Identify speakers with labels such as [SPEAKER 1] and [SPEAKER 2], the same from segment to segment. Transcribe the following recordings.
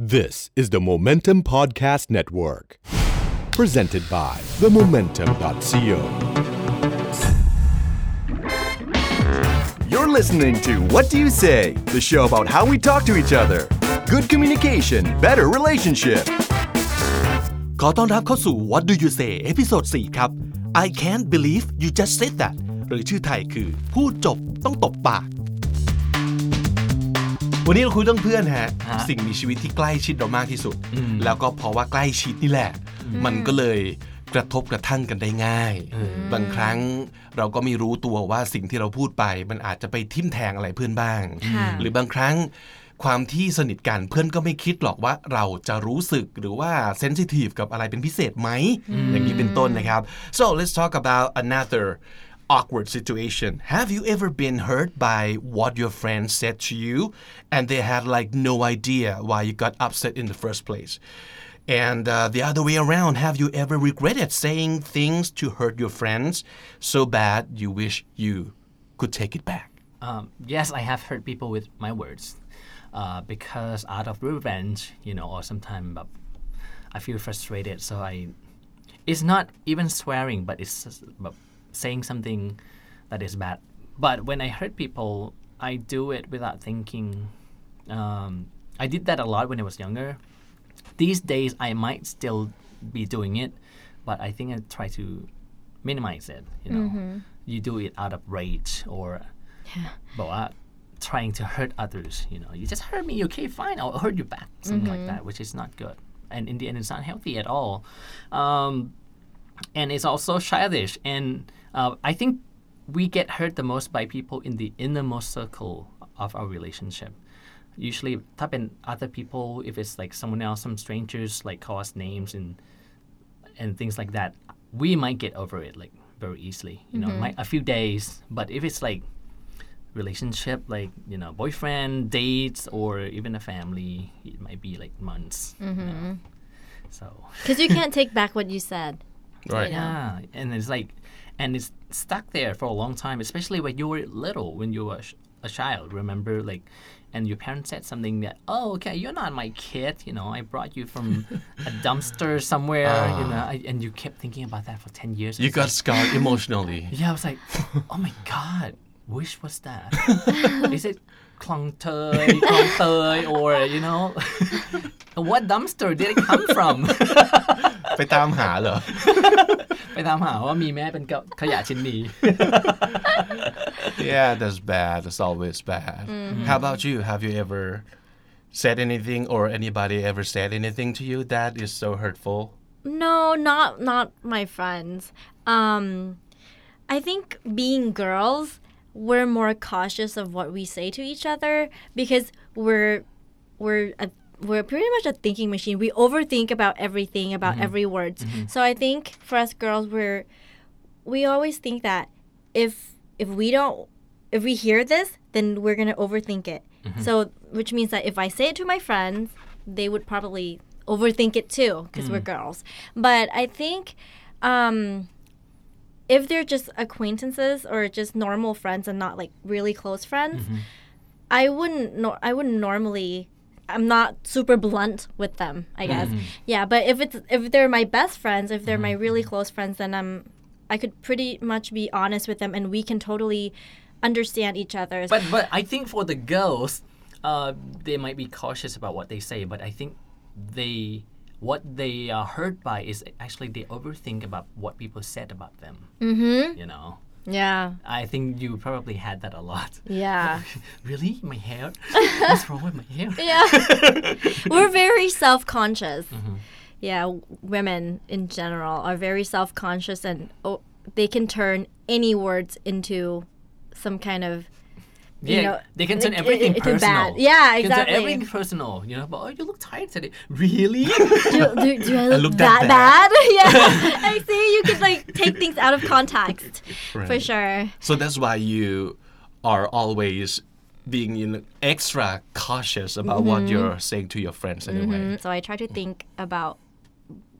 [SPEAKER 1] This is the Momentum Podcast Network, presented by themomentum.co.
[SPEAKER 2] You're listening to What Do You Say, the show about how we talk to each other. Good communication, better relationship.
[SPEAKER 3] ขอต้อนรับเข้าสู่ What Do You Say เอพิโซด4ครับ I can't believe you just said that หรือชื่อไทยคือ พูดจบต้องตบปาก วันนี้เราคุยเรื่องเพื่อนฮะ สิ่งมีชีวิตที่ใกล้ชิดเรามากที่สุดแล้วก็เพราะว่าใกล้ชิดนี่แหละ มันก็เลยกระทบกระทั่งกันได้ง่ายบางครั้งเราก็ไม่รู้ตัวว่าสิ่งที่เราพูดไป มันอาจจะไปทิ่มแทงอะไรเพื่อนบ้าง
[SPEAKER 4] ค่ะ
[SPEAKER 3] หรือบางครั้งความที่สนิทกันเพื่อนก็ไม่คิดหรอกว่าเราจะรู้สึกหรือว่าเซนซิทีฟกับอะไรเป็นพิเศษไหม อย่างนี้เป็นต้นนะครับ so let's talk about another awkward situation have you ever been hurt by what your friends said to you and they had like no idea why you got upset in the first place and uh, the other way around have you ever regretted saying things to hurt your friends so bad you wish you could take it back
[SPEAKER 5] Um, yes, I have hurt people with my words uh, because out of revenge, you know, or sometimes I feel frustrated. So I, it's not even swearing, but it's saying something that is bad. But when I hurt people, I do it without thinking. Um, I did that a lot when I was younger. These days, I might still be doing it, but I think I try to minimize it. You know, mm-hmm. you do it out of rage or, yeah. Uh, trying to hurt others. You know, you just hurt me. Okay, fine. I'll hurt you back. Something mm-hmm. like that, which is not good. And in the end, it's not healthy at all. Um, and it's also childish. And uh, I think we get hurt the most by people in the innermost circle of our relationship. Usually, tapping other people, if it's like someone else, some strangers, like call us names and and things like that, we might get over it like very easily. You mm-hmm. know, might, a few days. But if it's like relationship, like you know, boyfriend, dates, or even a family, it might be like months. Mm-hmm. You know? Mm-hmm. So
[SPEAKER 4] because you can't take back what you said,
[SPEAKER 3] right? You know?
[SPEAKER 5] Yeah, and it's like and it's stuck there for a long time, especially when you were little, when you were a child. Remember, like, and your parents said something that, oh, okay, you're not my kid. You know, I brought you from a dumpster somewhere. Uh, you ah. know, I, and you kept thinking about that for ten years.
[SPEAKER 3] You got
[SPEAKER 5] like,
[SPEAKER 3] scarred emotionally.
[SPEAKER 5] Yeah, I was like, oh my god, which was that? Is it Khlong Toei, or you know, what dumpster did it come from?
[SPEAKER 3] ไปตามหาเหรอ
[SPEAKER 5] ไปตามหาว่ามีแม่เป็นกะขยะชิ้นดี
[SPEAKER 3] Yeah, that's bad. That's always bad. How about you? Have you ever said anything or anybody ever said anything to you that is so hurtful?
[SPEAKER 4] No, not not my friends. Um, I think being girls, we're more cautious of what we say to each other because we're we're a, we're pretty much a thinking machine. We overthink about everything, about mm-hmm. every word. Mm-hmm. So I think for us girls, we're we always think that if if we don't if we hear this, then we're gonna overthink it. Mm-hmm. So which means that if I say it to my friends, they would probably overthink it too because we're girls. But I think um, if they're just acquaintances or just normal friends and not like really close friends, I wouldn't. No- I wouldn't normally. I'm not super blunt with them. I guess. Yeah, but if it's if they're my best friends, if they're my really close friends, then I'm. I could pretty much be honest with them, and we can totally understand each other.
[SPEAKER 5] But but I think for the girls, uh, they might be cautious about what they say. But I think they what they are hurt by is actually they overthink about what people said about them. Mm-hmm. You know,
[SPEAKER 4] yeah,
[SPEAKER 5] I think you probably had that a lot.
[SPEAKER 4] yeah.
[SPEAKER 5] really, my hair? What's wrong with my hair?
[SPEAKER 4] Yeah. We're very self conscious. Mm-hmm. Yeah, w- women in general are very self conscious and oh, they can turn any words into some kind of.
[SPEAKER 5] Yeah,
[SPEAKER 4] You know,
[SPEAKER 5] they can turn
[SPEAKER 4] it-
[SPEAKER 5] everything
[SPEAKER 4] it- to
[SPEAKER 5] personal.
[SPEAKER 4] bad. Yeah,
[SPEAKER 5] They can turn everything personal. You know, but oh, you look tired today. Really?
[SPEAKER 4] Do, do, do I look,
[SPEAKER 3] look
[SPEAKER 4] that,
[SPEAKER 3] that
[SPEAKER 4] bad? yeah. I see you could like take things out of context for sure.
[SPEAKER 3] So that's why you are always being you know, extra cautious about what mm-hmm. you're saying to your friends anyway. Mm-hmm.
[SPEAKER 4] So I try to think about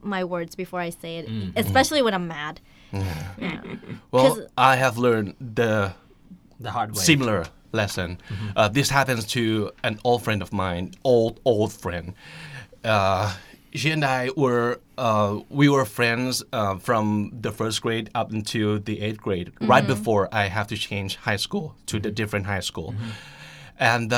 [SPEAKER 4] my words before I say it, mm-hmm. especially when I'm mad. Yeah.
[SPEAKER 3] Well,
[SPEAKER 4] 'Cause-
[SPEAKER 3] I have learned the
[SPEAKER 5] the hard way.
[SPEAKER 3] similar lesson. Uh, this happens to an old friend of mine, old old friend. Uh, she and I were uh, we were friends uh, from the first grade up until the eighth grade. Right before I have to change high school to the different high school, and.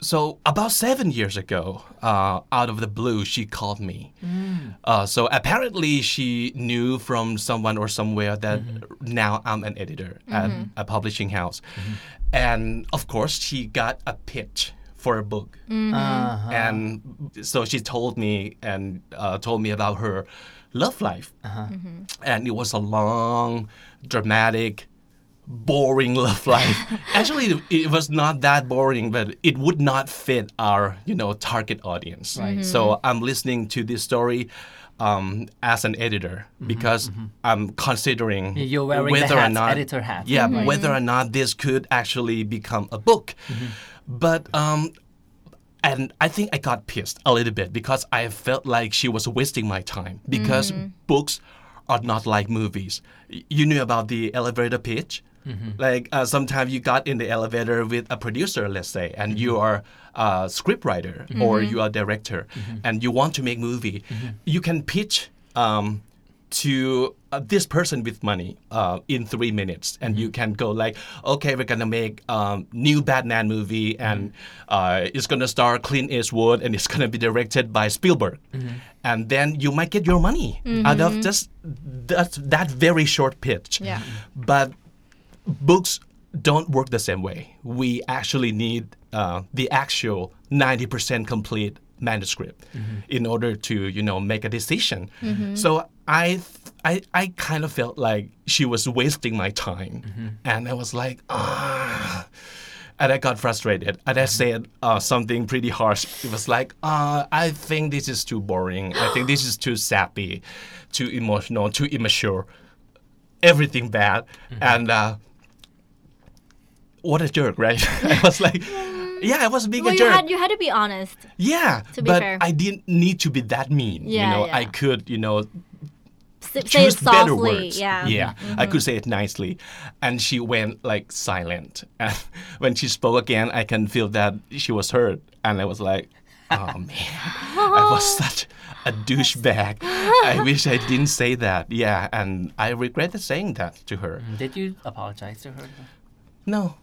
[SPEAKER 3] So about seven years ago, uh, out of the blue, she called me. Mm. Uh, so apparently, she knew from someone or somewhere that mm-hmm. now I'm an editor at mm-hmm. a publishing house, mm-hmm. and of course, she got a pitch for a book, uh-huh. and so she told me and uh, told me about her love life, uh-huh. and it was a long, dramatic boring love life. Actually, it was not that boring, but it would not fit our, you know, target audience.
[SPEAKER 5] Right.
[SPEAKER 3] So mm-hmm. I'm listening to this story um, as an editor mm-hmm. because mm-hmm. I'm considering
[SPEAKER 5] You're wearing the
[SPEAKER 3] whether or not
[SPEAKER 5] editor hat.
[SPEAKER 3] yeah, whether or not this could actually become a book. But um, and I think I got pissed a little bit because I felt like she was wasting my time because books are not like movies. You knew about the elevator pitch. Like uh, sometimes you got in the elevator with a producer, let's say, and you are a scriptwriter or you are a director, and you want to make movie. You can pitch um, to uh, this person with money uh, in three minutes, and you can go like, okay, we're gonna make um, new Batman movie, and uh, it's gonna star Clint Eastwood, and it's gonna be directed by Spielberg, and then you might get your money out of just that that very short pitch.
[SPEAKER 4] Yeah.
[SPEAKER 3] But books don't work the same way. We actually need uh, the actual 90% complete manuscript in order to you know make a decision. So I, I I kind of felt like she was wasting my time, and I was like ah. And I got frustrated, and I said uh, something pretty harsh. It was like, uh, "I think this is too boring. I think this is too sappy, too emotional, too immature, everything bad." And uh, what a jerk, right? I was like, yeah, I was being
[SPEAKER 4] Well,
[SPEAKER 3] a
[SPEAKER 4] you
[SPEAKER 3] jerk.
[SPEAKER 4] had you had to be honest.
[SPEAKER 3] yeah,
[SPEAKER 4] to be
[SPEAKER 3] but
[SPEAKER 4] fair.
[SPEAKER 3] I didn't need to be that mean.
[SPEAKER 4] Yeah,
[SPEAKER 3] you know, I could, you know,
[SPEAKER 4] S- say it
[SPEAKER 3] choose better
[SPEAKER 4] softly.
[SPEAKER 3] words.
[SPEAKER 4] Yeah. Mm-hmm.
[SPEAKER 3] yeah, I could say it nicely. And she went like silent. And when she spoke again, I can feel that she was hurt. And I was like, oh man, I was such a douchebag. I wish I didn't say that. Yeah, and I regretted saying that to her.
[SPEAKER 5] Did you apologize to her?
[SPEAKER 3] No.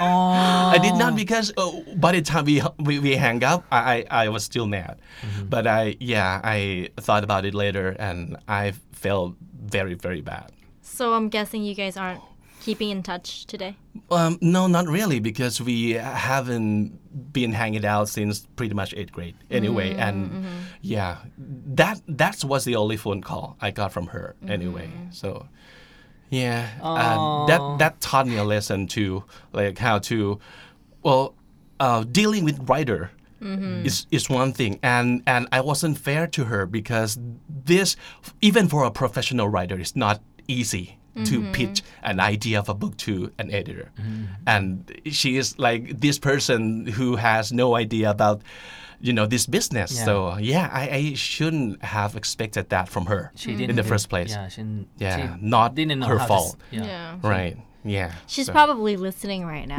[SPEAKER 5] Oh,
[SPEAKER 3] I did not because uh, by the time we we, we hang up, I, I I was still mad. But I yeah I thought about it later and I felt very very bad.
[SPEAKER 4] So I'm guessing you guys aren't keeping in touch today.
[SPEAKER 3] Um, no, not really because we haven't been hanging out since pretty much eighth grade anyway. And yeah, that that was the only phone call I got from her anyway. So. Yeah, uh, that that taught me a lesson too, like how to, well, uh, dealing with writer is is one thing, and and I wasn't fair to her because this, even for a professional writer, is not easy to pitch an idea of a book to an editor, and she is like this person who has no idea about. You know this business,
[SPEAKER 5] Yeah.
[SPEAKER 3] so yeah, I, I shouldn't have expected that from her
[SPEAKER 5] she didn't
[SPEAKER 3] in the first place.
[SPEAKER 5] Yeah, she, didn't-
[SPEAKER 3] Yeah,
[SPEAKER 5] she
[SPEAKER 3] not
[SPEAKER 5] didn't know
[SPEAKER 3] her
[SPEAKER 5] how to s-
[SPEAKER 3] fault.
[SPEAKER 5] yeah.
[SPEAKER 3] Right. Yeah.
[SPEAKER 4] She's
[SPEAKER 3] so-
[SPEAKER 4] probably listening right now.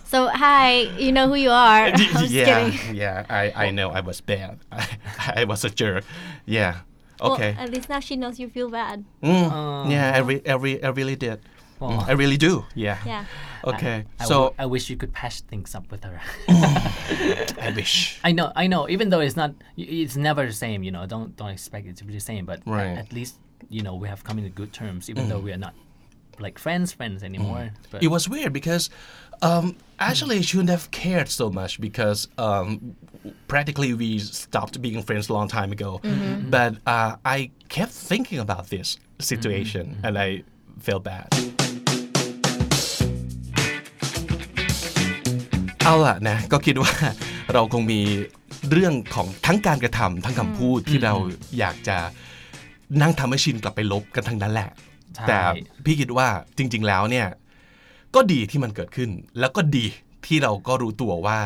[SPEAKER 4] so hi, you know who you are. I'm just
[SPEAKER 3] yeah,
[SPEAKER 4] kidding.
[SPEAKER 3] yeah. I, I know I was bad. I, I was a jerk. Yeah. Okay.
[SPEAKER 4] Well, at least now she knows you feel bad.
[SPEAKER 3] Mm, yeah, I, re- I, re- I really did. Mm, I really do. Yeah.
[SPEAKER 4] Yeah.
[SPEAKER 3] Okay.
[SPEAKER 5] I
[SPEAKER 3] so
[SPEAKER 5] w- I wish you could patch things up with her.
[SPEAKER 3] I wish.
[SPEAKER 5] I know, I know. Even though it's not, it's never the same. You know, don't don't expect it to be the same. But
[SPEAKER 3] Right.
[SPEAKER 5] at least you know we have come into good terms, even though we are not like friends, friends anymore. But
[SPEAKER 3] It was weird because um, actually I shouldn't have cared so much because um, practically we stopped being friends a long time ago. But uh, I kept thinking about this situation and I felt bad. เอาล่ะนะก็คิดว่าเราคงมีเรื่องของทั้งการกระทำทั้งคำพูดที่เราอยากจะนั่งทำให้ชินกลับไปลบกันทั้งนั้นแหละ
[SPEAKER 5] ใช่
[SPEAKER 3] แต่พี่คิดว่าจริง ๆ แล้วเนี่ย ก็ดีที่มันเกิดขึ้น แล้วก็ดีที่เราก็รู้ตัวว่า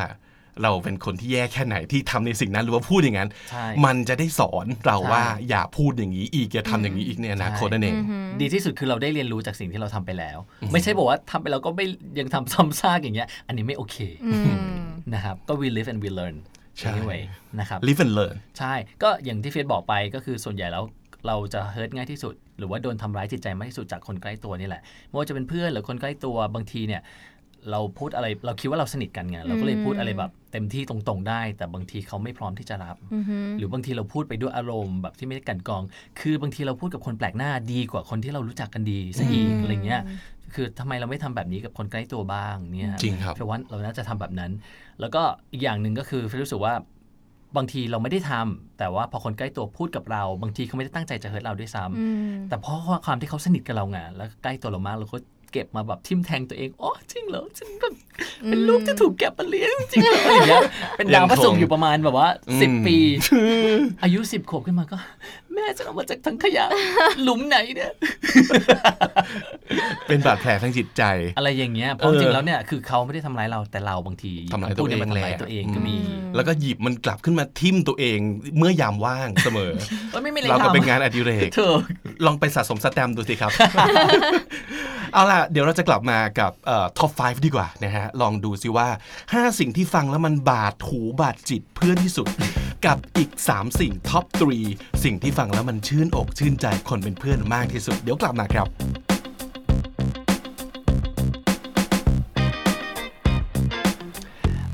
[SPEAKER 3] เราเป็นคนที่แย่แค่ไหนที่ทำในสิ่งนั้นหรือว่าพูดอย่างนั้น
[SPEAKER 5] ใช่
[SPEAKER 3] มันจะได้สอนเรา
[SPEAKER 5] ใช่
[SPEAKER 3] ว่าอย่าพูดอย่างนี้อีกอย่าทำอย่างนี้อีกในอนาคตนั่นเอง
[SPEAKER 5] ดีที่สุดคือเราได้เรียนรู้จากสิ่งที่เราทำไปแล้ว ไม่ใช่บอกว่าทำไปแล้วก็ไม่ยังทำซ้ำซากอย่างเงี้ย อันนี้ไม่โอเคนะครับก็ we live and we learn
[SPEAKER 3] ใช่
[SPEAKER 5] anyway นะครับ
[SPEAKER 3] live and learn
[SPEAKER 5] ใช่ก็อย่างที่เฟซบอกไปก็คือส่วนใหญ่แล้วเราจะเฮิร์ตง่ายที่สุด หรือว่าโดนทำร้ายจิตใจมากที่สุดจากคนใกล้ตัวนี่แหละไม่ว่าจะเป็นเพื่อนหรือคนใกล้ตัวบางทีเนี่ย เราพูดอะไรเราคิดว่าเราสนิทกันไงเราก็เลยพูดอะไรแบบเต็มที่ตรงๆได้ แต่บางทีเขาไม่พร้อมที่จะรับ หรือบางทีเราพูดไปด้วยอารมณ์แบบที่ไม่ได้กลันกรอง คือบางทีเราพูดกับคนแปลกหน้าดีกว่าคนที่เรารู้จักกันดีซะอีกอะไรเงี้ยคือทำไมเราไม่ทำแบบนี้กับคนใกล้ตัวบ้างเนี่ย
[SPEAKER 3] จริงครับ
[SPEAKER 5] เพราะว่าเราน่าจะทำแบบนั้น แล้วก็อีกอย่างหนึ่งก็คือเฟยรู้สึกว่าบางทีเราไม่ได้ทำแต่ว่าพอคนใกล้ตัวพูดกับเรา บางทีเขาไม่ได้ตั้งใจจะเฮิร์ตเราด้วยซ้ำแต่เพราะว่าความที่เขาสนิทกับเราไงแล้วใกล้ตัวเรามากเราก็ เก็บมาแบบทิมแทงตัวเองอ๋อจริงเหรอฉันแบบเป็นลูกที่ถูกเก็บมาเลี้ยงจริงเหรออะไรอย่างเงี้ยเป็นดาวพระศุกร์อยู่ประมาณแบบว่าสิบปี อายุสิบขวบขึ้นมาก็ แม่ฉันเอามาจากถังขยะ หลุมไหนเนี่ย
[SPEAKER 3] เป็นบาดแผลทางจิตใจ
[SPEAKER 5] อะไรอย่างเงี้ยเพราะจริงๆแล้วเนี่ยคือเขาไม่ได้ทำร้ายเราแต่เราบางที
[SPEAKER 3] ทำร้ายตัวเอง
[SPEAKER 5] พูดนี่มันทำร้าย
[SPEAKER 3] แรงๆ
[SPEAKER 5] ตัวเองก็มี
[SPEAKER 3] แล้วก็หยิบมันกลับขึ้นมาทิ่มตัวเองเมื่อยามว่างเสมอ
[SPEAKER 5] เอ้ยไม่มีอะไร
[SPEAKER 3] เราก็
[SPEAKER 5] ทำ
[SPEAKER 3] เป็นงานอดิเรก
[SPEAKER 5] เธอ
[SPEAKER 3] ลองไปสะสมสแตมป์ดูสิครับ เอาล่ะ เดี๋ยวเราจะกลับมากับท็อป 5 ดีกว่านะฮะ ลองดูสิว่า 5 สิ่งที่ฟังแล้วมันบาดหูบาดจิตเพื่อนที่สุด กับอีก 3 สิ่งท็อป3สิ่งที่ฟังแล้วมันชื่นอกชื่นใจคนเป็นเพื่อนมากที่สุด เดี๋ยวกลับมาครับ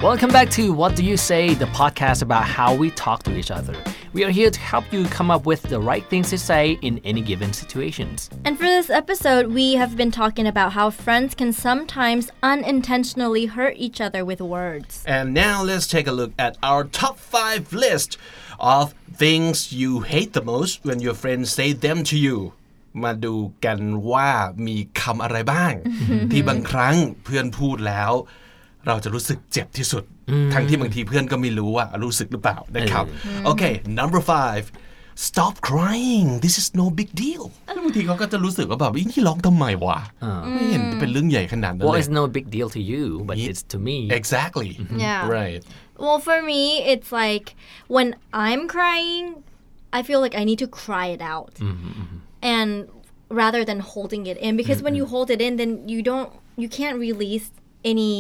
[SPEAKER 5] Welcome back to What Do You Say, the podcast about how we talk to each other. We are here to help you come up with the right things to say in any given situations.
[SPEAKER 4] And for this episode, we have been talking about how friends can sometimes unintentionally hurt each other with words.
[SPEAKER 3] And now let's take a look at our top 5 list of things you hate the most when your friends say them to you มาดูกันว่ามีคำอะไรบ้าง ที่บางครั้งเพื่อนพูดแล้ว เราจะรู้สึกเจ็บที่สุด ทั้งที่บางทีเพื่อนก็ไม่รู้ว่ารู้สึกหรือเปล่านะครับโอเค number five stop crying this is no big deal แล้วบางทีเขาก็จะรู้สึกว่าแบบอีนี่ร้องทำไมวะไม่เห็นเป็นเรื่องใหญ่ขนาดนั้น
[SPEAKER 5] Well,
[SPEAKER 3] เลย
[SPEAKER 5] it's no big deal to you, but it's to me.
[SPEAKER 3] exactly
[SPEAKER 4] Yeah.
[SPEAKER 3] right
[SPEAKER 4] Well, for me, it's like when I'm crying, I feel like I need to cry it out. And rather than holding it in because when you hold it in then you don't you can't release any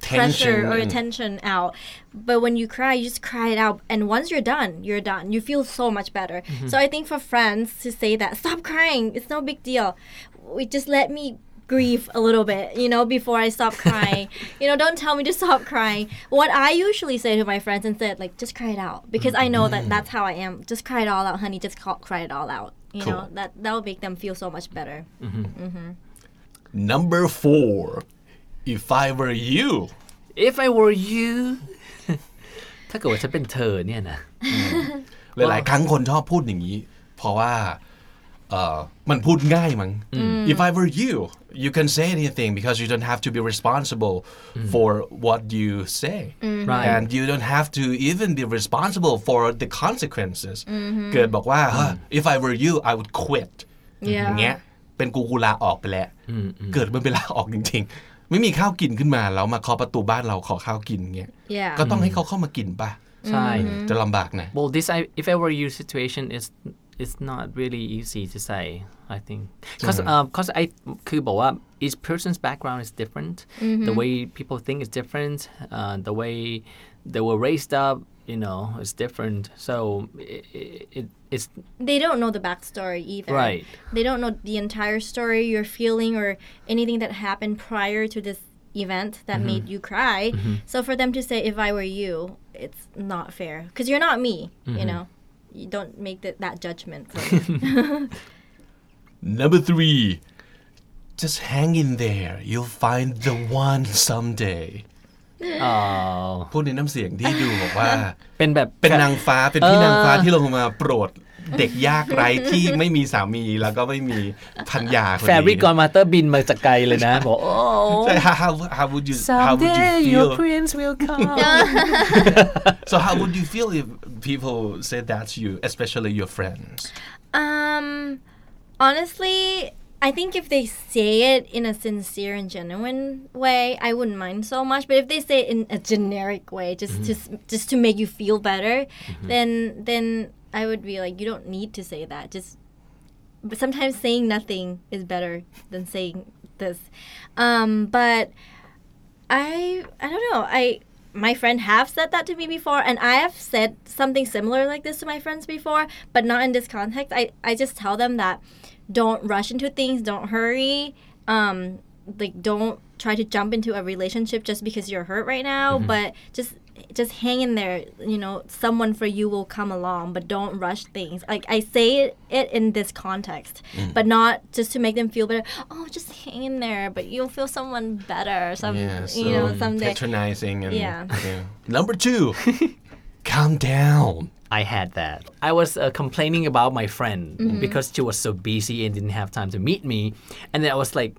[SPEAKER 4] pressure or
[SPEAKER 3] Tension.
[SPEAKER 4] tension out. But when you cry, you just cry it out. And once you're done, you're done. You feel so much better. Mm-hmm. So I think for friends to say that, stop crying, it's no big deal. We just let me grieve a little bit, you know, before I stop crying. you know, don't tell me to stop crying. What I usually say to my friends instead, like, just cry it out. Because I know that mm-hmm. that's how I am. Just cry it all out, honey. Just ca- cry it all out. You know, that that will make them feel so much better. Mm-hmm.
[SPEAKER 3] number four if I were you
[SPEAKER 5] If I were you ถ้าเกิดว่าฉันเป็นเธอเนี่ยนะ
[SPEAKER 3] หลายๆครั้งคนชอบพูดอย่างนี้ เพราะว่าเอ่อมันพูดง่ายมั้ง If I were you you can say anything because you don't have to be responsible for what you say
[SPEAKER 5] Right.
[SPEAKER 3] and you don't have to even be responsible for the consequences เกิดบอกว่า If I were you I would quit
[SPEAKER 4] Yeah.
[SPEAKER 3] อย่างเงี้ยเป็นกูกูลาออกไปแล้ว เกิดมันเป็นลาออกจริงๆ ไม่มีข้าวกินขึ้นมาแล้วมาเคาะประตูบ้านเราขอข้าวกินเงี้ย
[SPEAKER 4] Yeah.
[SPEAKER 3] ก็ต้องให้เขาเข้ามากินป่ะ
[SPEAKER 5] ใช่
[SPEAKER 3] จะลำบากนะ
[SPEAKER 5] Well, this I, if I were you situation is it's not really easy to say. I think because because I คือบอกว่า each person's background is different. The way people think is different. Uh, the way they were raised up, you know, it's different. So it, it, it's
[SPEAKER 4] they don't know the backstory either.
[SPEAKER 5] Right.
[SPEAKER 4] They don't know the entire story, your feeling, or anything that happened prior to this event that mm-hmm. made you cry. Mm-hmm. So for them to say, if I were you, it's not fair. Because you're not me, you mm-hmm. know? You don't make that that judgment.
[SPEAKER 3] Number three, just hang in there. You'll find the one someday.
[SPEAKER 5] Uh,
[SPEAKER 3] พูดในน้ำเสียงที่ดูบอกว่า
[SPEAKER 5] เป็นแบบ
[SPEAKER 3] เป็นนางฟ้าเป็นพี่นางฟ้าที่ลงมาโปรดเด็กยากไร้ที่ไม่มีสามีแล้วก็ไม่มีพันยาคน
[SPEAKER 5] แฟรี่
[SPEAKER 3] นี้
[SPEAKER 5] กอนมาเตอร์บินมาจากไกลเลยนะบอกโอ้
[SPEAKER 3] ใช่ how how how would you how would
[SPEAKER 5] someday
[SPEAKER 3] you
[SPEAKER 5] your
[SPEAKER 3] feel
[SPEAKER 5] prince will come
[SPEAKER 3] so how would you feel if people say that to you especially your friends
[SPEAKER 4] um, honestly, I think if they say it in a sincere and genuine way, I wouldn't mind so much. But if they say it in a generic way, just just just to make you feel better, then then I would be like, you don't need to say that. Just but sometimes saying nothing is better than saying this. Um, but I I don't know. I my friend have said that to me before and I have said something similar like this to my friends before, but not in this context. I, I just tell them that don't rush into things, don't hurry. Um like don't try to jump into a relationship just because you're hurt right now, but just just hang in there. You know, someone for you will come along, but don't rush things. Like I say it, it in this context, but not just to make them feel better. Oh, just hang in there, but you'll feel someone better. Some,
[SPEAKER 3] Yeah, so
[SPEAKER 4] you know, someday.
[SPEAKER 3] patronizing and
[SPEAKER 4] Yeah.
[SPEAKER 3] Number two, calm down.
[SPEAKER 5] I had that. I was uh, complaining about my friend
[SPEAKER 4] Mm-hmm.
[SPEAKER 5] because she was so busy and didn't have time to meet me. And then I was like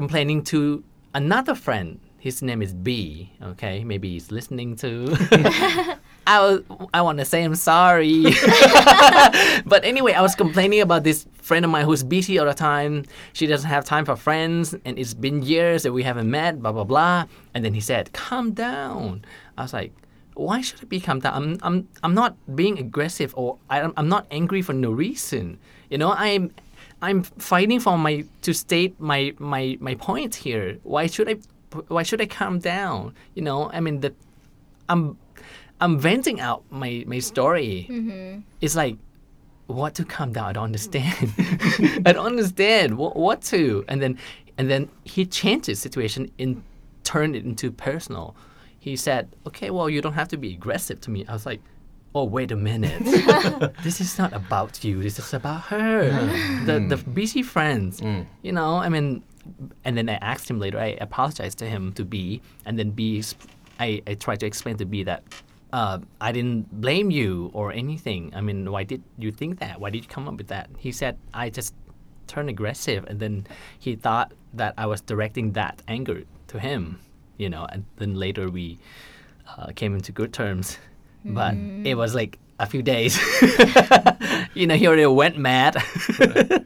[SPEAKER 5] complaining to another friend. His name is B. Okay, maybe he's listening to. I was, I want to say I'm sorry. but anyway, I was complaining about this friend of mine who's busy all the time. She doesn't have time for friends, and it's been years that we haven't met. Blah blah blah. And then he said, "Calm down." I was like, "Why should I be calm down? I'm I'm I'm not being aggressive, or I'm I'm not angry for no reason. You know, I'm." I'm fighting for my to state my my my point here. Why should I why should I calm down? You know, I mean the I'm I'm venting out my my story. Mm-hmm. It's like what to calm down. I don't understand. I don't understand what what to. And then and then he changed his situation and turned it into personal. He said, "Okay, well, you don't have to be aggressive to me." I was like. Oh wait a minute! this is not about you. This is about her, the the busy friends. You know, I mean, and then I asked him later. I apologized to him to B, and then B, I, I tried to explain to B that uh, I didn't blame you or anything. I mean, why did you think that? Why did you come up with that? He said I just turned aggressive, and then he thought that I was directing that anger to him. You know, and then later we uh, came into good terms, but mm. it was like a few days. you know, he already went mad.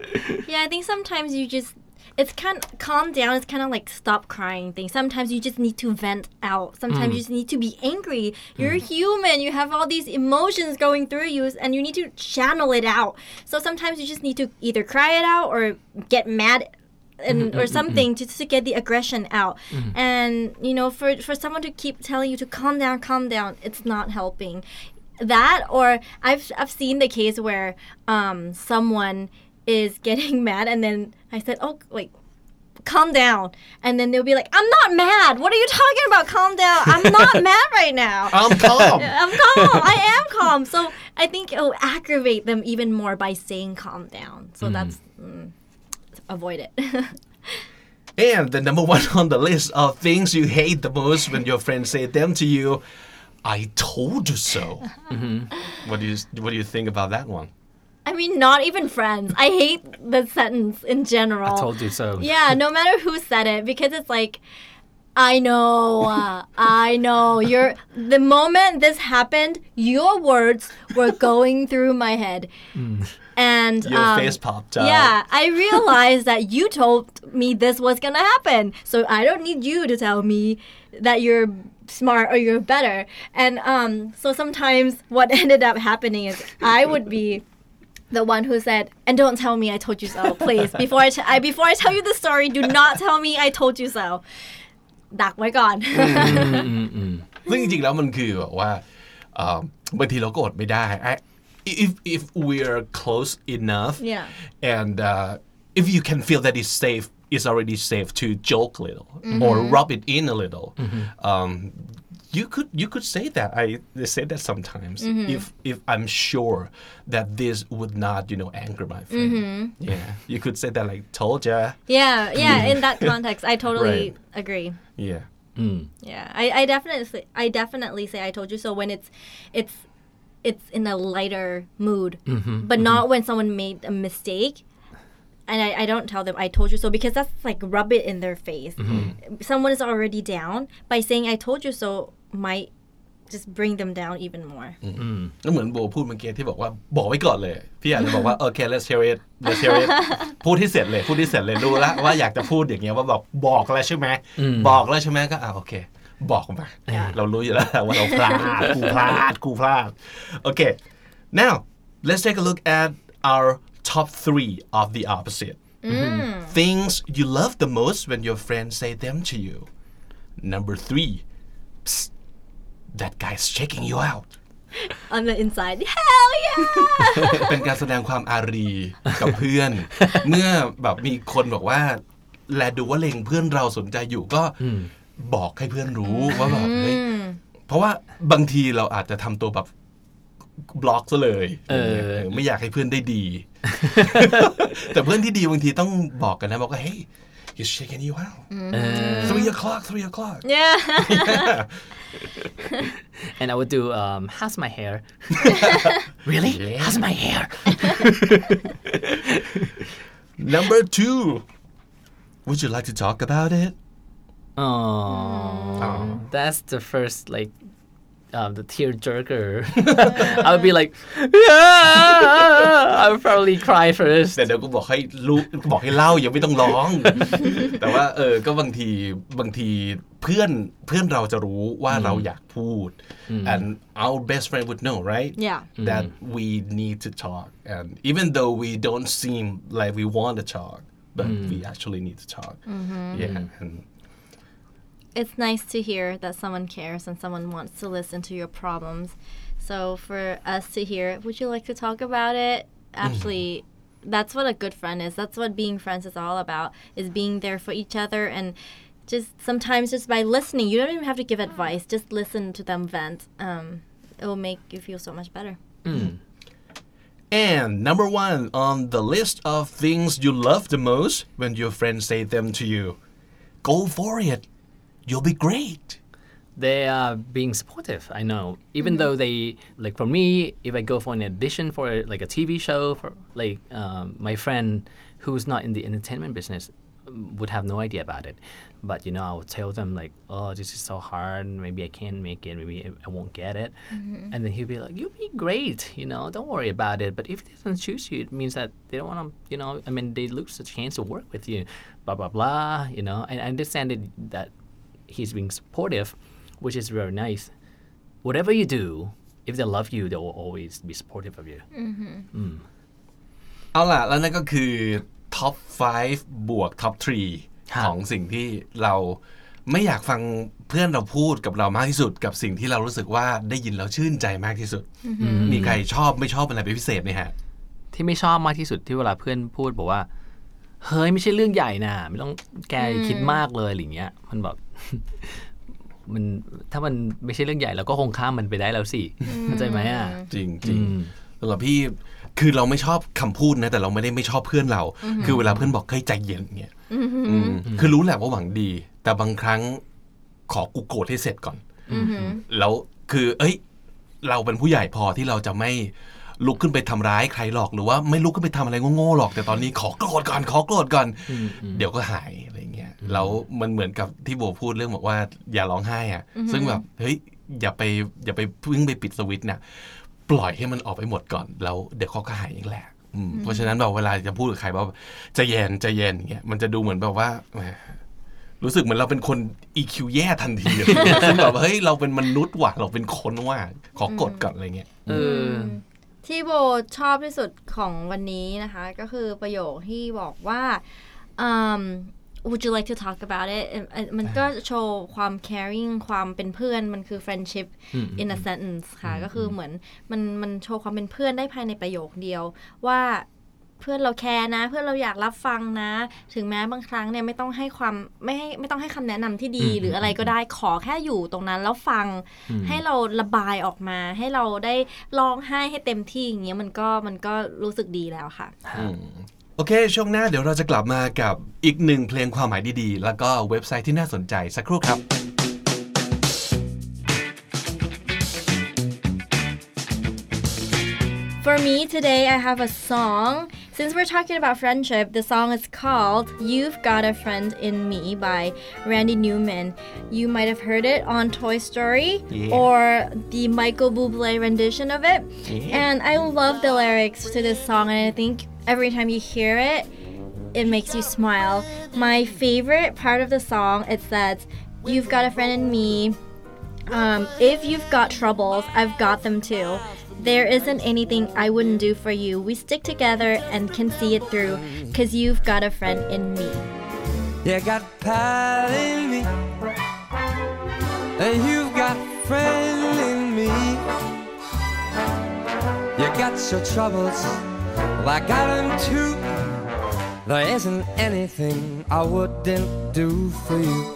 [SPEAKER 4] Yeah, I think sometimes you just it's kind of calm down. It's kind of like stop crying thing. Sometimes you just need to vent out. Sometimes mm. you just need to be angry. Mm. You're human. You have all these emotions going through you, and you need to channel it out. So sometimes you just need to either cry it out or get mad. And, mm-hmm, or mm-hmm, mm-hmm. something just to get the aggression out and you know for for someone to keep telling you to calm down calm down it's not helping that or I've I've seen the case where um someone is getting mad and then I said, "Oh, like calm down." And then they'll be like, "I'm not mad. What are you talking about? Calm down. I'm not mad right now."
[SPEAKER 3] I'm calm.
[SPEAKER 4] I'm calm. I am calm. So I think it'll aggravate them even more by saying calm down. So that's mm, avoid it.
[SPEAKER 3] And the number one on the list of things you hate the most when your friends say them to you, I told you so. What do you What do you think about that one?
[SPEAKER 4] I mean, not even friends. I hate the sentence in general.
[SPEAKER 5] I told you so.
[SPEAKER 4] Yeah, no matter who said it, because it's like, I know, uh, I know. You're the moment this happened, your words were going through my head, and
[SPEAKER 3] Your
[SPEAKER 4] um,
[SPEAKER 3] face popped out.
[SPEAKER 4] Yeah, I realized that you told me this was gonna happen, so I don't need you to tell me that you're smart or you're better. And um, so sometimes what ended up happening is I would be the one who said, "And don't tell me I told you so, please. Before I, t- I before I tell you the story, do not tell me I told you so." ดักไว้ก่อน
[SPEAKER 3] ซึ่งจริงๆแล้วมันคือแบบว่าเอ่อบางทีเราก็อดไม่ได้ I- if if we're close enough
[SPEAKER 4] Yeah.
[SPEAKER 3] and uh, if you can feel that it's safe it's already safe to joke a little or mm-hmm. rub it in a little mm-hmm. um, you could you could say that. I say that sometimes. Mm-hmm. If if I'm sure that this would not you know anger my friend. Yeah. You could say that like told ya.
[SPEAKER 4] Yeah, yeah. In that context, I totally
[SPEAKER 3] Right.
[SPEAKER 4] agree.
[SPEAKER 3] yeah. Mm.
[SPEAKER 4] Yeah, I, I definitely I definitely say I told you. So when it's it's it's in a lighter mood, but not when someone made a mistake. And I, I don't tell them I told you so because that's like rub it in their face. Someone is already down by saying I told you so might just bring them down even more
[SPEAKER 3] ก็เหมือนโบพูดเมื่อกี้ที่บอกว่าบอกไว้ก่อนเลย พี่อาจจะบอกว่าโอเค let's hear it let's hear it พูดที่เสร็จเลย พูดที่เสร็จเลยรู้แล้วว่าอยากจะพูดอย่างเงี้ยว่าบอกบอกแล้วใช่ไหมบอกแล้วใช่ไหมก็อ่าโอเค บอกมา เรารู้อยู่แล้วว่าเราพลาดกูพลาดกูพลาดโอเค now let's take a look at our top three of the opposite things you love the most when your friends say them to you number three Psst, that guy's checking you out
[SPEAKER 4] on the inside hell yeah
[SPEAKER 3] เป็นการแสดงความอารีกับเพื่อน เมื่อแบบมีคนบอกว่า แลดูว่าเล็งเพื่อนเราสนใจอยู่ก็ บอกให้เพื่อนรู้ว่าแบบเฮ้ยเพราะว่าบางทีเราอาจจะทำตัวแบบบล็อกซะเลย
[SPEAKER 5] เออ
[SPEAKER 3] เออไม่อยากให้เพื่อนได้ดี แต่เพื่อนที่ดีบางทีต้องบอกกันนะบอกว่าเฮ้ย he's checking you out three o'clock three o'clock
[SPEAKER 4] yeah
[SPEAKER 5] and I would do um, how's my hair really how's my hair
[SPEAKER 3] number two would you like to talk about it
[SPEAKER 5] Oh, that's the first like um, the tear jerker. I would be like, I would probably cry first.
[SPEAKER 3] แต่เดี๋ยวกูบอกให้รู้บอกให้เล่ายังไม่ต้องร้อง แต่ว่าเออก็บางทีบางทีเพื่อนเพื่อนเราจะรู้ว่าเราอยากพูด and our best friend would know right
[SPEAKER 4] Yeah.
[SPEAKER 3] that we need to talk and even though we don't seem like we want to talk but we actually need to talk yeah and
[SPEAKER 4] it's nice to hear that someone cares and someone wants to listen to your problems. So for us to hear, would you like to talk about it? Actually, that's what a good friend is. That's what being friends is all about. Is being there for each other and just sometimes just by listening, you don't even have to give advice. Just listen to them vent. Um, it will make you feel so much better.
[SPEAKER 3] And number one on the list of things you love the most when your friends say them to you, go for it. You'll be great.
[SPEAKER 5] They are being supportive. I know, even though they like for me, if I go for an audition for like a TV show, for like um, my friend who's not in the entertainment business would have no idea about it. But you know, I would tell them like, "Oh, this is so hard. Maybe I can't make it. Maybe I- I won't get it." And then he'd be like, "You'll be great. You know, don't worry about it." But if they don't choose you, it means that they don't want to. You know, I mean, they lose the chance to work with you. Blah blah blah. You know, and I understand it, that he's being supportive, which is very nice. Whatever you do, if they love you, they will always be supportive of you.
[SPEAKER 3] เอาล่ะแล้วนั่นก็คือ top 5 บวก top
[SPEAKER 5] ครับ
[SPEAKER 3] 3ของสิ่งที่เราไม่อยากฟังเพื่อนเราพูดกับเรามากที่สุด กับสิ่งที่เรารู้สึกว่าได้ยินแล้วชื่นใจมากที่สุด มีใครชอบไม่ชอบอะไรเป็นพิเศษไหมฮะ
[SPEAKER 5] ที่ไม่ชอบมากที่สุดที่เวลาเพื่อนพูดบอกว่า เฮ้ยไม่ใช่เรื่องใหญ่นะไม่ต้องแกคิดมากเลยอะไรเงี้ย มันแบบมันถ้ามันไม่ใช่เรื่องใหญ่เราก็คงข้ามมันไปได้แล้วสิเข้าใจไหมอะ
[SPEAKER 3] จริงจริงสำหรับพี่คือเราไม่ชอบคำพูดนะ แต่เราไม่ได้ไม่ชอบเพื่อนเรา คือเวลาเพื่อนบอกให้ใจเย็นเนี่ยอืมคือรู้แหละว่าหวังดี แต่บางครั้งขอกูโกรธให้เสร็จก่อนแล้วคือ เอ้ย เราเป็นผู้ใหญ่พอที่เราจะไม่ ลุกขึ้นไปทำร้ายใครหรอกหรือว่าไม่ลุกขึ้นไปทำอะไรโง่ๆหรอก แต่ตอนนี้ขอโกรธก่อนขอโกรธก่อนเดี๋ยวก็หายอะไรเงี้ยแล้วมันเหมือนกับที่โบพูดเรื่องบอกว่าอย่าร้องไห้อะ ซึ่งแบบเฮ้ยอย่าไปอย่าไปเพิ่งไปปิดสวิตช์น่ะปล่อยให้มันออกไปหมดก่อนแล้วเดี๋ยวเขาก็หายเองแหละอืมเพราะฉะนั้นแบบเวลาจะพูดกับใครว่าใจะเย็นใจะเย็นอย่างเงี้ยมันจะดูเหมือนแบบว่าแหมรู้สึกเหมือนเราเป็นคน EQ แย่ทันทีอะไรเงี้ยซึ่งแบบเฮ้ยเราเป็นมนุษย์ว่ะเราเป็นคนว่ะขอกดก่อนอะไรเงี้ย
[SPEAKER 5] เออ
[SPEAKER 4] ที่โบชอบที่สุดของวันนี้นะคะ ก็คือประโยคที่บอกว่า um, would you like to talk about it เอ่อเอ่อมันก็โชว์ความ caring ความเป็นเพื่อน มันคือ friendship in a sentence ค่ะ ก็คือเหมือนมันมันโชว์ความเป็นเพื่อนได้ภายในประโยคเดียวว่า เพื่อนเราแคร์นะ เพื่อนเราอยากรับฟังนะ ถึงแม้บางครั้งเนี่ยไม่ต้องให้ความไม่ให้ไม่ต้องให้คำแนะนำที่ดี หรืออะไรก็ได้ขอแค่อยู่ตรงนั้นแล้วฟังให้เราระบายออกมา ให้เราได้ร้องไห้ให้เต็มที่อย่างเงี้ยมันก็มันก็รู้สึกดีแล้วค่ะ
[SPEAKER 3] โอเค ช่วงหน้าเดี๋ยวเราจะกลับมากับอีกหนึ่งเพลงความหมายดีๆ แล้วก็เว็บไซต์ที่น่าสนใจสักครู่ครับ
[SPEAKER 4] For me today, I have a song since we're talking about friendship, the song is called You've Got a Friend in Me by Randy Newman. You might have heard it on Toy Story
[SPEAKER 3] Yeah.
[SPEAKER 4] or the Michael Bublé rendition of it. And I love the lyrics to this song, and I think every time you hear it, it makes you smile. My favorite part of the song is that you've got a friend in me. Um, if you've got troubles, I've got them too. There isn't anything I wouldn't do for you. We stick together and can see it through, cause you've got a friend in me.
[SPEAKER 6] You got pal in me, and you've got friend in me. You got your troubles, well, I got them too. There isn't anything I wouldn't do for you.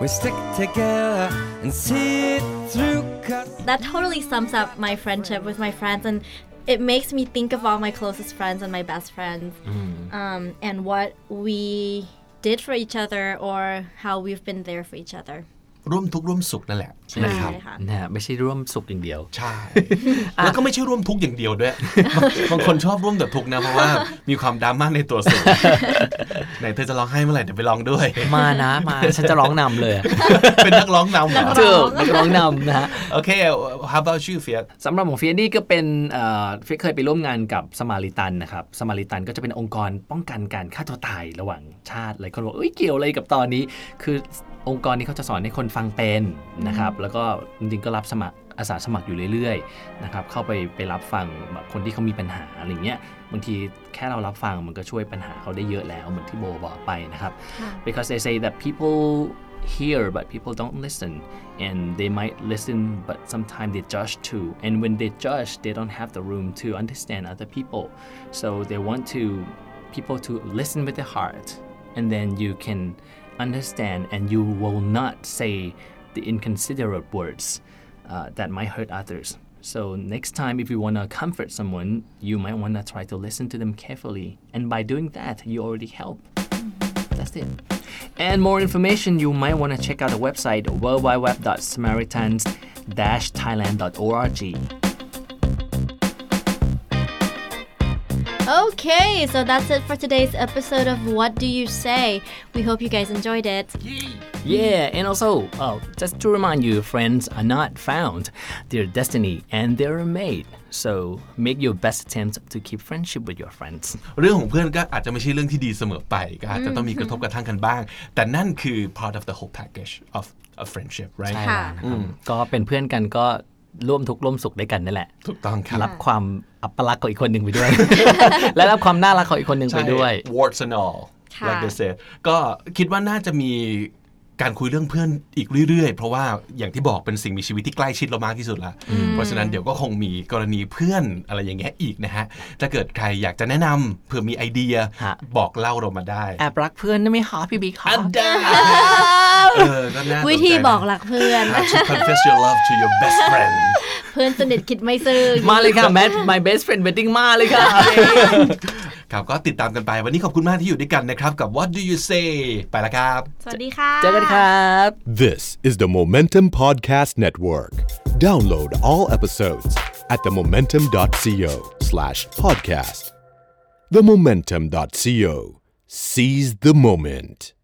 [SPEAKER 6] We stick together and see it through. Cause
[SPEAKER 4] That totally sums up my friendship with my friends, and it makes me think of all my closest friends and my best friends, um, and what we did for each other or how we've been there for each other.
[SPEAKER 3] ร่วมทุกข์ร่วมสุขนั่นแหละนะครับ
[SPEAKER 4] ใช่ค่ะ
[SPEAKER 5] นะฮะไม่ใช่ร่วมสุขอย่างเดียว
[SPEAKER 3] ใช่ แล้วก็ไม่ใช่ร่วมทุกข์อย่างเดียวด้วย บางคนชอบร่วมแต่ทุกข์นะเพราะว่ามีความดราม่าในตัวสูงไหนเธอจะร้องไห้เมื่อไหร่เดี๋ยวไปร้องด้วย
[SPEAKER 5] มานะมาฉันจะร้องนำเลย
[SPEAKER 3] เป็นนักร้องนำเหรอ
[SPEAKER 5] ถูกนักร้องนำนะฮะ
[SPEAKER 3] โอเค how about you เฟียส
[SPEAKER 5] สำหรับของเฟียนี่ก็เป็นเอ่อเฟียเคยไปร่วมงานกับสมาริตันนะครับสมาริตันก็จะเป็นองค์กรป้องกันการฆ่าตัวตายระหว่างชาติอะไรคนบอกเอ้ยเกี่ยวอะไรกับตอนนี้ คือ องค์กรนี้เขาจะสอนให้คนฟังเป็นนะครับ แล้วก็จริงๆก็รับสมัครอาสาสมัครอยู่เรื่อยๆนะครับเข้าไปไปรับฟังแบบคนที่เขามีปัญหาอะไรเงี้ยบางทีแค่เรารับฟังมันก็ช่วยปัญหาเขาได้เยอะแล้วเหมือนที่โบบอกไปนะครับ because they say that people hear but people don't listen and they might listen but sometimes they judge too and when they judge they don't have the room to understand other people so they want to people to listen with their heart and then you can understand and you will not say the inconsiderate words uh, that might hurt others so next time if you want to comfort someone you might want to try to listen to them carefully and by doing that you already help that's it. And more information, you might want to check out the website worldwideweb.samaritans-thailand.org.
[SPEAKER 4] Okay, so that's it for today's episode of What Do You Say? We hope you guys enjoyed it.
[SPEAKER 5] Yeah, and also, oh, just to remind you, friends are not found. They're destiny and they're made. So make your best attempt to keep friendship with your friends.
[SPEAKER 3] เรื่องของเพื่อนก็อาจจะไม่ใช่เรื่องที่ดีเสมอไป ก็อาจจะต้องมีกระทบกระทั่งกันบ้าง แต่นั่นคือ part of the whole package of a friendship right
[SPEAKER 5] ใช่แล้วนะครับก็เป็นเพื่อนกันก็ ร่วมทุกข์ร่วมสุขด้วยกันนั่นแหละ
[SPEAKER 3] ถูกต้องครับ
[SPEAKER 5] รับความอัปลักษณ์ของอีกคนหนึ่งไปด้วย และรับความน่ารักของอีกคนหนึ่งไปด้วย
[SPEAKER 3] ใช่ warts and all
[SPEAKER 4] ค่ะ
[SPEAKER 3] like they said ก็คิดว่าน่าจะมี การคุยเรื่องเพื่อนอีกเรื่อยๆ เพราะว่าอย่างที่บอกเป็นสิ่งมีชีวิตที่ใกล้ชิดเรามากที่สุดละ เพราะฉะนั้นเดี๋ยวก็คงมีกรณีเพื่อนอะไรอย่างเงี้ยอีกนะฮะ ถ้าเกิดใครอยากจะแนะนำเผื่อมีไอเดีย
[SPEAKER 5] ฮะ
[SPEAKER 3] บอกเล่าเรามาได้
[SPEAKER 5] แอบรักเพื่อนได้ไหมคะพี่บิ๊กคะ
[SPEAKER 3] อันได้เออก็น่าสนใจ
[SPEAKER 4] วิธีบอกหลักเพื่อน
[SPEAKER 3] How to confess your love to your best friend
[SPEAKER 4] เพื่อนสนิทคิดไม่ซื่อ
[SPEAKER 5] มาเลยค่ะ Matt my best friend wedding มาเลยค่ะ
[SPEAKER 3] ครับก็ติดตามกันไป วันนี้ขอบคุณมากที่อยู่ด้วยกันนะครับ กับ What do you say ไปละครับ
[SPEAKER 4] สวัสดีค่ะ
[SPEAKER 5] เจอกันครับ
[SPEAKER 1] This is the Momentum Podcast Network. Download all episodes at themomentum.co slash podcast. Themomentum.co. Seize the moment.